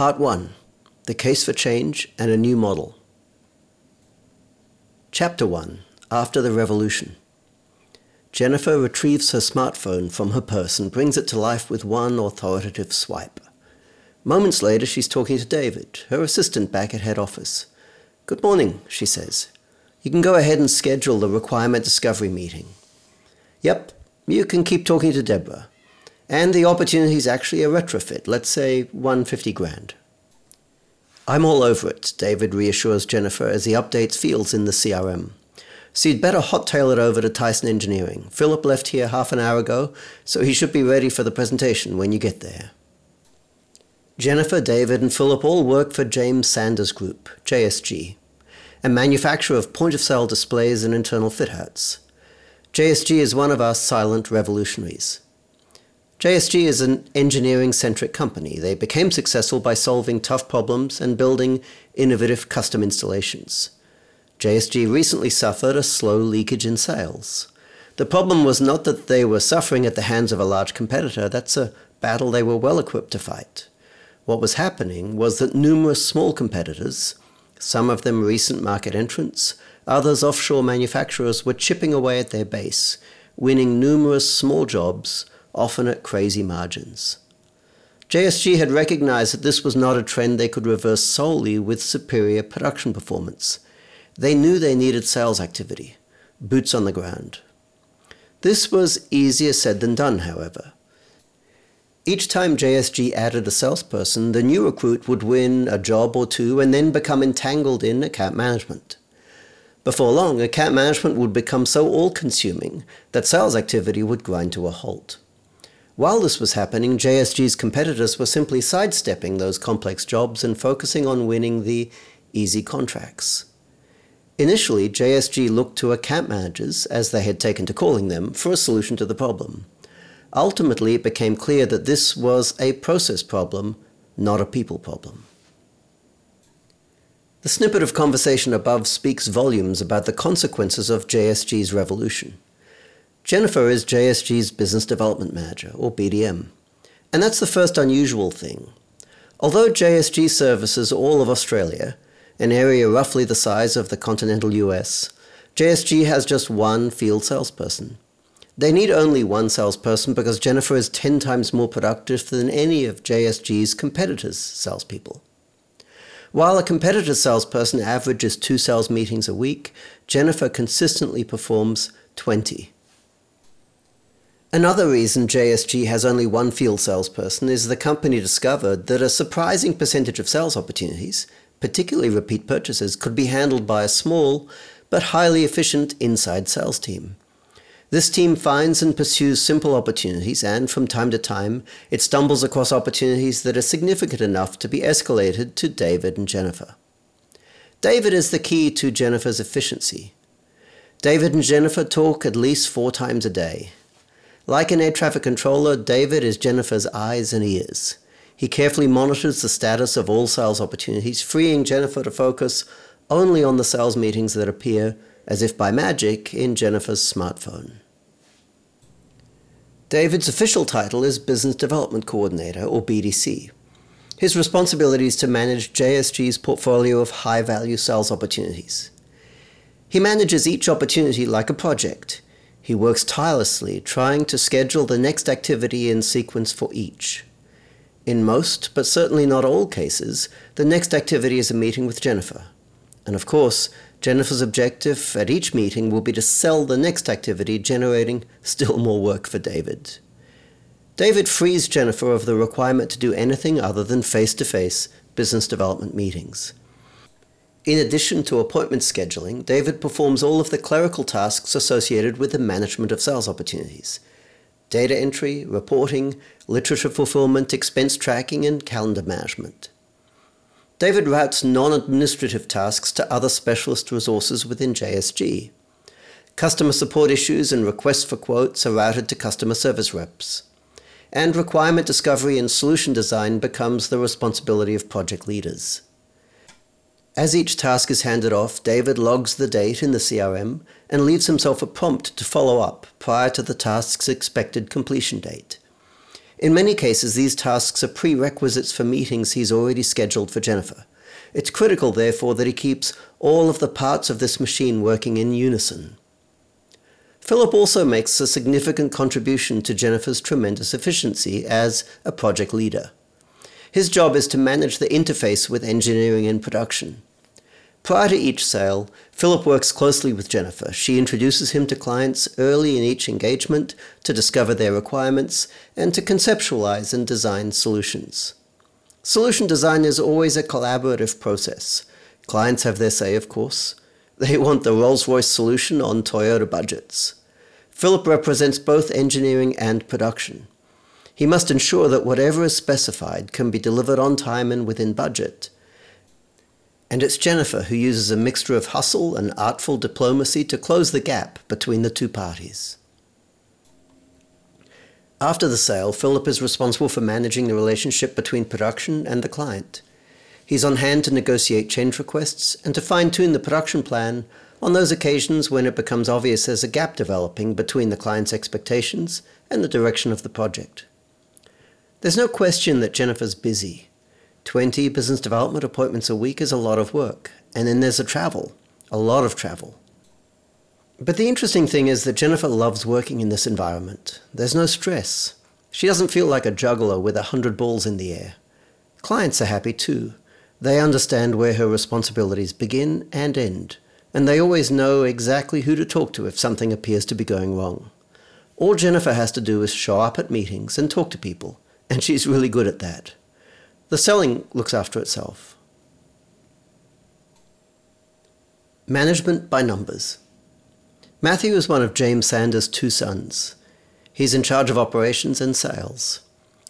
Part 1 The Case for Change and a New Model. Chapter 1 After the Revolution. Jennifer retrieves her smartphone from her purse and brings it to life with one authoritative swipe. Moments later, she's talking to David, her assistant back at head office. Good morning, she says. You can go ahead and schedule the requirement discovery meeting. Yep, you can keep talking to Deborah. And the opportunity is actually a retrofit, let's say 150 grand. I'm all over it, David reassures Jennifer as he updates fields in the CRM. So you'd better hot-tail it over to Tyson Engineering. Philip left here half an hour ago, so he should be ready for the presentation when you get there. Jennifer, David, and Philip all work for James Sanders Group, JSG, a manufacturer of point-of-sale displays and internal fit-outs. JSG is one of our silent revolutionaries. JSG is an engineering centric company. They became successful by solving tough problems and building innovative custom installations. JSG recently suffered a slow leakage in sales. The problem was not that they were suffering at the hands of a large competitor, that's a battle they were well equipped to fight. What was happening was that numerous small competitors, some of them recent market entrants, others offshore manufacturers, were chipping away at their base, winning numerous small jobs often at crazy margins. JSG had recognized that this was not a trend they could reverse solely with superior production performance. They knew they needed sales activity, boots on the ground. This was easier said than done, however. Each time JSG added a salesperson, the new recruit would win a job or two and then become entangled in account management. Before long, account management would become so all consuming that sales activity would grind to a halt. While this was happening, JSG's competitors were simply sidestepping those complex jobs and focusing on winning the easy contracts. Initially, JSG looked to account managers, as they had taken to calling them, for a solution to the problem. Ultimately, it became clear that this was a process problem, not a people problem. The snippet of conversation above speaks volumes about the consequences of JSG's revolution. Jennifer is JSG's Business Development Manager, or BDM. And that's the first unusual thing. Although JSG services all of Australia, an area roughly the size of the continental US, JSG has just one field salesperson. They need only one salesperson because Jennifer is 10 times more productive than any of JSG's competitors' salespeople. While a competitor salesperson averages two sales meetings a week, Jennifer consistently performs 20. Another reason JSG has only one field salesperson is the company discovered that a surprising percentage of sales opportunities, particularly repeat purchases, could be handled by a small but highly efficient inside sales team. This team finds and pursues simple opportunities, and from time to time, it stumbles across opportunities that are significant enough to be escalated to David and Jennifer. David is the key to Jennifer's efficiency. David and Jennifer talk at least four times a day. Like an air traffic controller, David is Jennifer's eyes and ears. He carefully monitors the status of all sales opportunities, freeing Jennifer to focus only on the sales meetings that appear, as if by magic, in Jennifer's smartphone. David's official title is Business Development Coordinator, or BDC. His responsibility is to manage JSG's portfolio of high value sales opportunities. He manages each opportunity like a project he works tirelessly trying to schedule the next activity in sequence for each. In most, but certainly not all cases, the next activity is a meeting with Jennifer. And of course, Jennifer's objective at each meeting will be to sell the next activity, generating still more work for David. David frees Jennifer of the requirement to do anything other than face to face business development meetings. In addition to appointment scheduling, David performs all of the clerical tasks associated with the management of sales opportunities data entry, reporting, literature fulfillment, expense tracking, and calendar management. David routes non administrative tasks to other specialist resources within JSG. Customer support issues and requests for quotes are routed to customer service reps. And requirement discovery and solution design becomes the responsibility of project leaders. As each task is handed off, David logs the date in the CRM and leaves himself a prompt to follow up prior to the task's expected completion date. In many cases, these tasks are prerequisites for meetings he's already scheduled for Jennifer. It's critical, therefore, that he keeps all of the parts of this machine working in unison. Philip also makes a significant contribution to Jennifer's tremendous efficiency as a project leader. His job is to manage the interface with engineering and production. Prior to each sale, Philip works closely with Jennifer. She introduces him to clients early in each engagement to discover their requirements and to conceptualize and design solutions. Solution design is always a collaborative process. Clients have their say, of course. They want the Rolls Royce solution on Toyota budgets. Philip represents both engineering and production. He must ensure that whatever is specified can be delivered on time and within budget and it's Jennifer who uses a mixture of hustle and artful diplomacy to close the gap between the two parties. After the sale, Philip is responsible for managing the relationship between production and the client. He's on hand to negotiate change requests and to fine tune the production plan on those occasions when it becomes obvious there's a gap developing between the client's expectations and the direction of the project. There's no question that Jennifer's busy. 20 business development appointments a week is a lot of work. And then there's the travel, a lot of travel. But the interesting thing is that Jennifer loves working in this environment. There's no stress. She doesn't feel like a juggler with a hundred balls in the air. Clients are happy too. They understand where her responsibilities begin and end, and they always know exactly who to talk to if something appears to be going wrong. All Jennifer has to do is show up at meetings and talk to people, and she's really good at that. The selling looks after itself. Management by numbers. Matthew is one of James Sanders' two sons. He's in charge of operations and sales.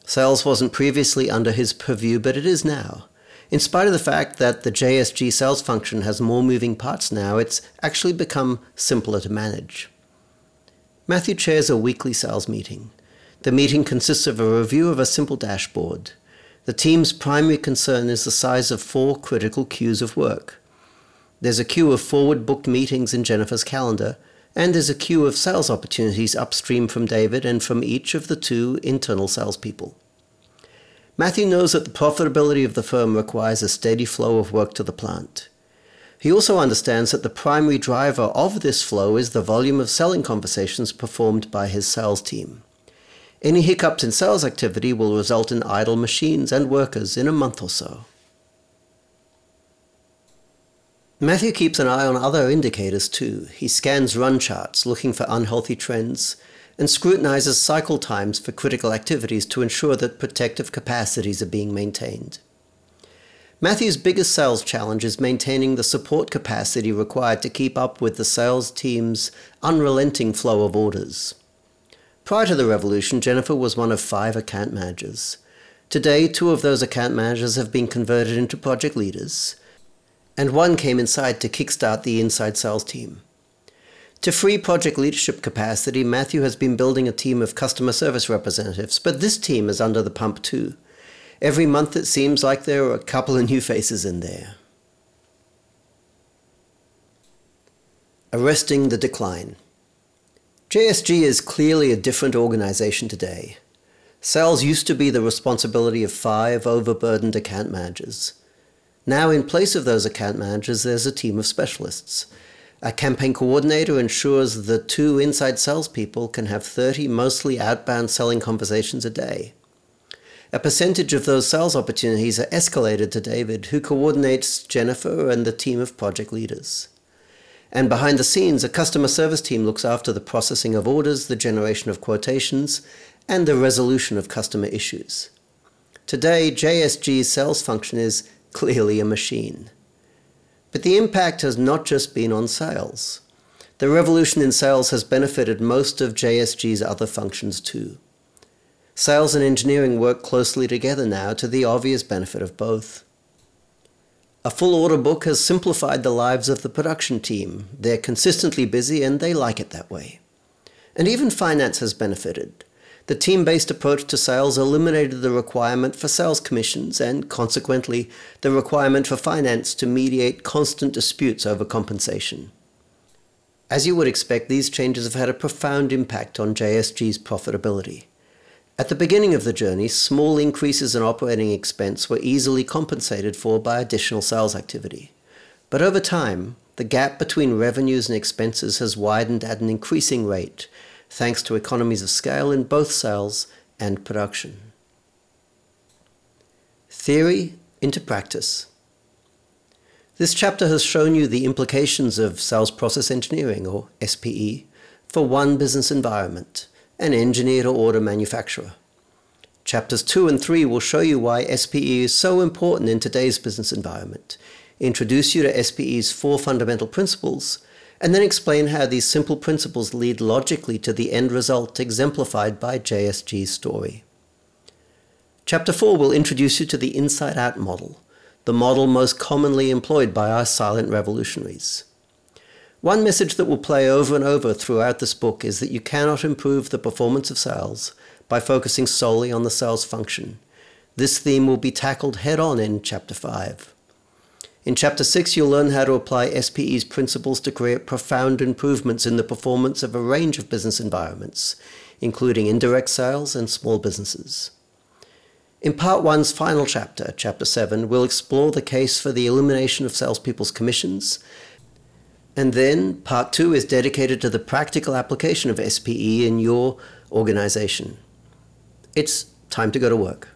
Sales wasn't previously under his purview, but it is now. In spite of the fact that the JSG sales function has more moving parts now, it's actually become simpler to manage. Matthew chairs a weekly sales meeting. The meeting consists of a review of a simple dashboard. The team's primary concern is the size of four critical queues of work. There's a queue of forward booked meetings in Jennifer's calendar, and there's a queue of sales opportunities upstream from David and from each of the two internal salespeople. Matthew knows that the profitability of the firm requires a steady flow of work to the plant. He also understands that the primary driver of this flow is the volume of selling conversations performed by his sales team. Any hiccups in sales activity will result in idle machines and workers in a month or so. Matthew keeps an eye on other indicators too. He scans run charts looking for unhealthy trends and scrutinizes cycle times for critical activities to ensure that protective capacities are being maintained. Matthew's biggest sales challenge is maintaining the support capacity required to keep up with the sales team's unrelenting flow of orders. Prior to the revolution, Jennifer was one of five account managers. Today, two of those account managers have been converted into project leaders, and one came inside to kickstart the inside sales team. To free project leadership capacity, Matthew has been building a team of customer service representatives, but this team is under the pump too. Every month it seems like there are a couple of new faces in there. Arresting the decline. JSG is clearly a different organization today. Sales used to be the responsibility of five overburdened account managers. Now, in place of those account managers, there's a team of specialists. A campaign coordinator ensures the two inside salespeople can have 30 mostly outbound selling conversations a day. A percentage of those sales opportunities are escalated to David, who coordinates Jennifer and the team of project leaders. And behind the scenes, a customer service team looks after the processing of orders, the generation of quotations, and the resolution of customer issues. Today, JSG's sales function is clearly a machine. But the impact has not just been on sales. The revolution in sales has benefited most of JSG's other functions too. Sales and engineering work closely together now to the obvious benefit of both. A full order book has simplified the lives of the production team. They're consistently busy and they like it that way. And even finance has benefited. The team based approach to sales eliminated the requirement for sales commissions and, consequently, the requirement for finance to mediate constant disputes over compensation. As you would expect, these changes have had a profound impact on JSG's profitability. At the beginning of the journey, small increases in operating expense were easily compensated for by additional sales activity. But over time, the gap between revenues and expenses has widened at an increasing rate, thanks to economies of scale in both sales and production. Theory into practice. This chapter has shown you the implications of sales process engineering, or SPE, for one business environment, an engineer to order manufacturer. Chapters 2 and 3 will show you why SPE is so important in today's business environment, introduce you to SPE's four fundamental principles, and then explain how these simple principles lead logically to the end result exemplified by JSG's story. Chapter 4 will introduce you to the inside out model, the model most commonly employed by our silent revolutionaries. One message that will play over and over throughout this book is that you cannot improve the performance of sales by focusing solely on the sales function. This theme will be tackled head on in Chapter 5. In Chapter 6, you'll learn how to apply SPE's principles to create profound improvements in the performance of a range of business environments, including indirect sales and small businesses. In Part 1's final chapter, Chapter 7, we'll explore the case for the elimination of salespeople's commissions. And then Part 2 is dedicated to the practical application of SPE in your organization. It's time to go to work.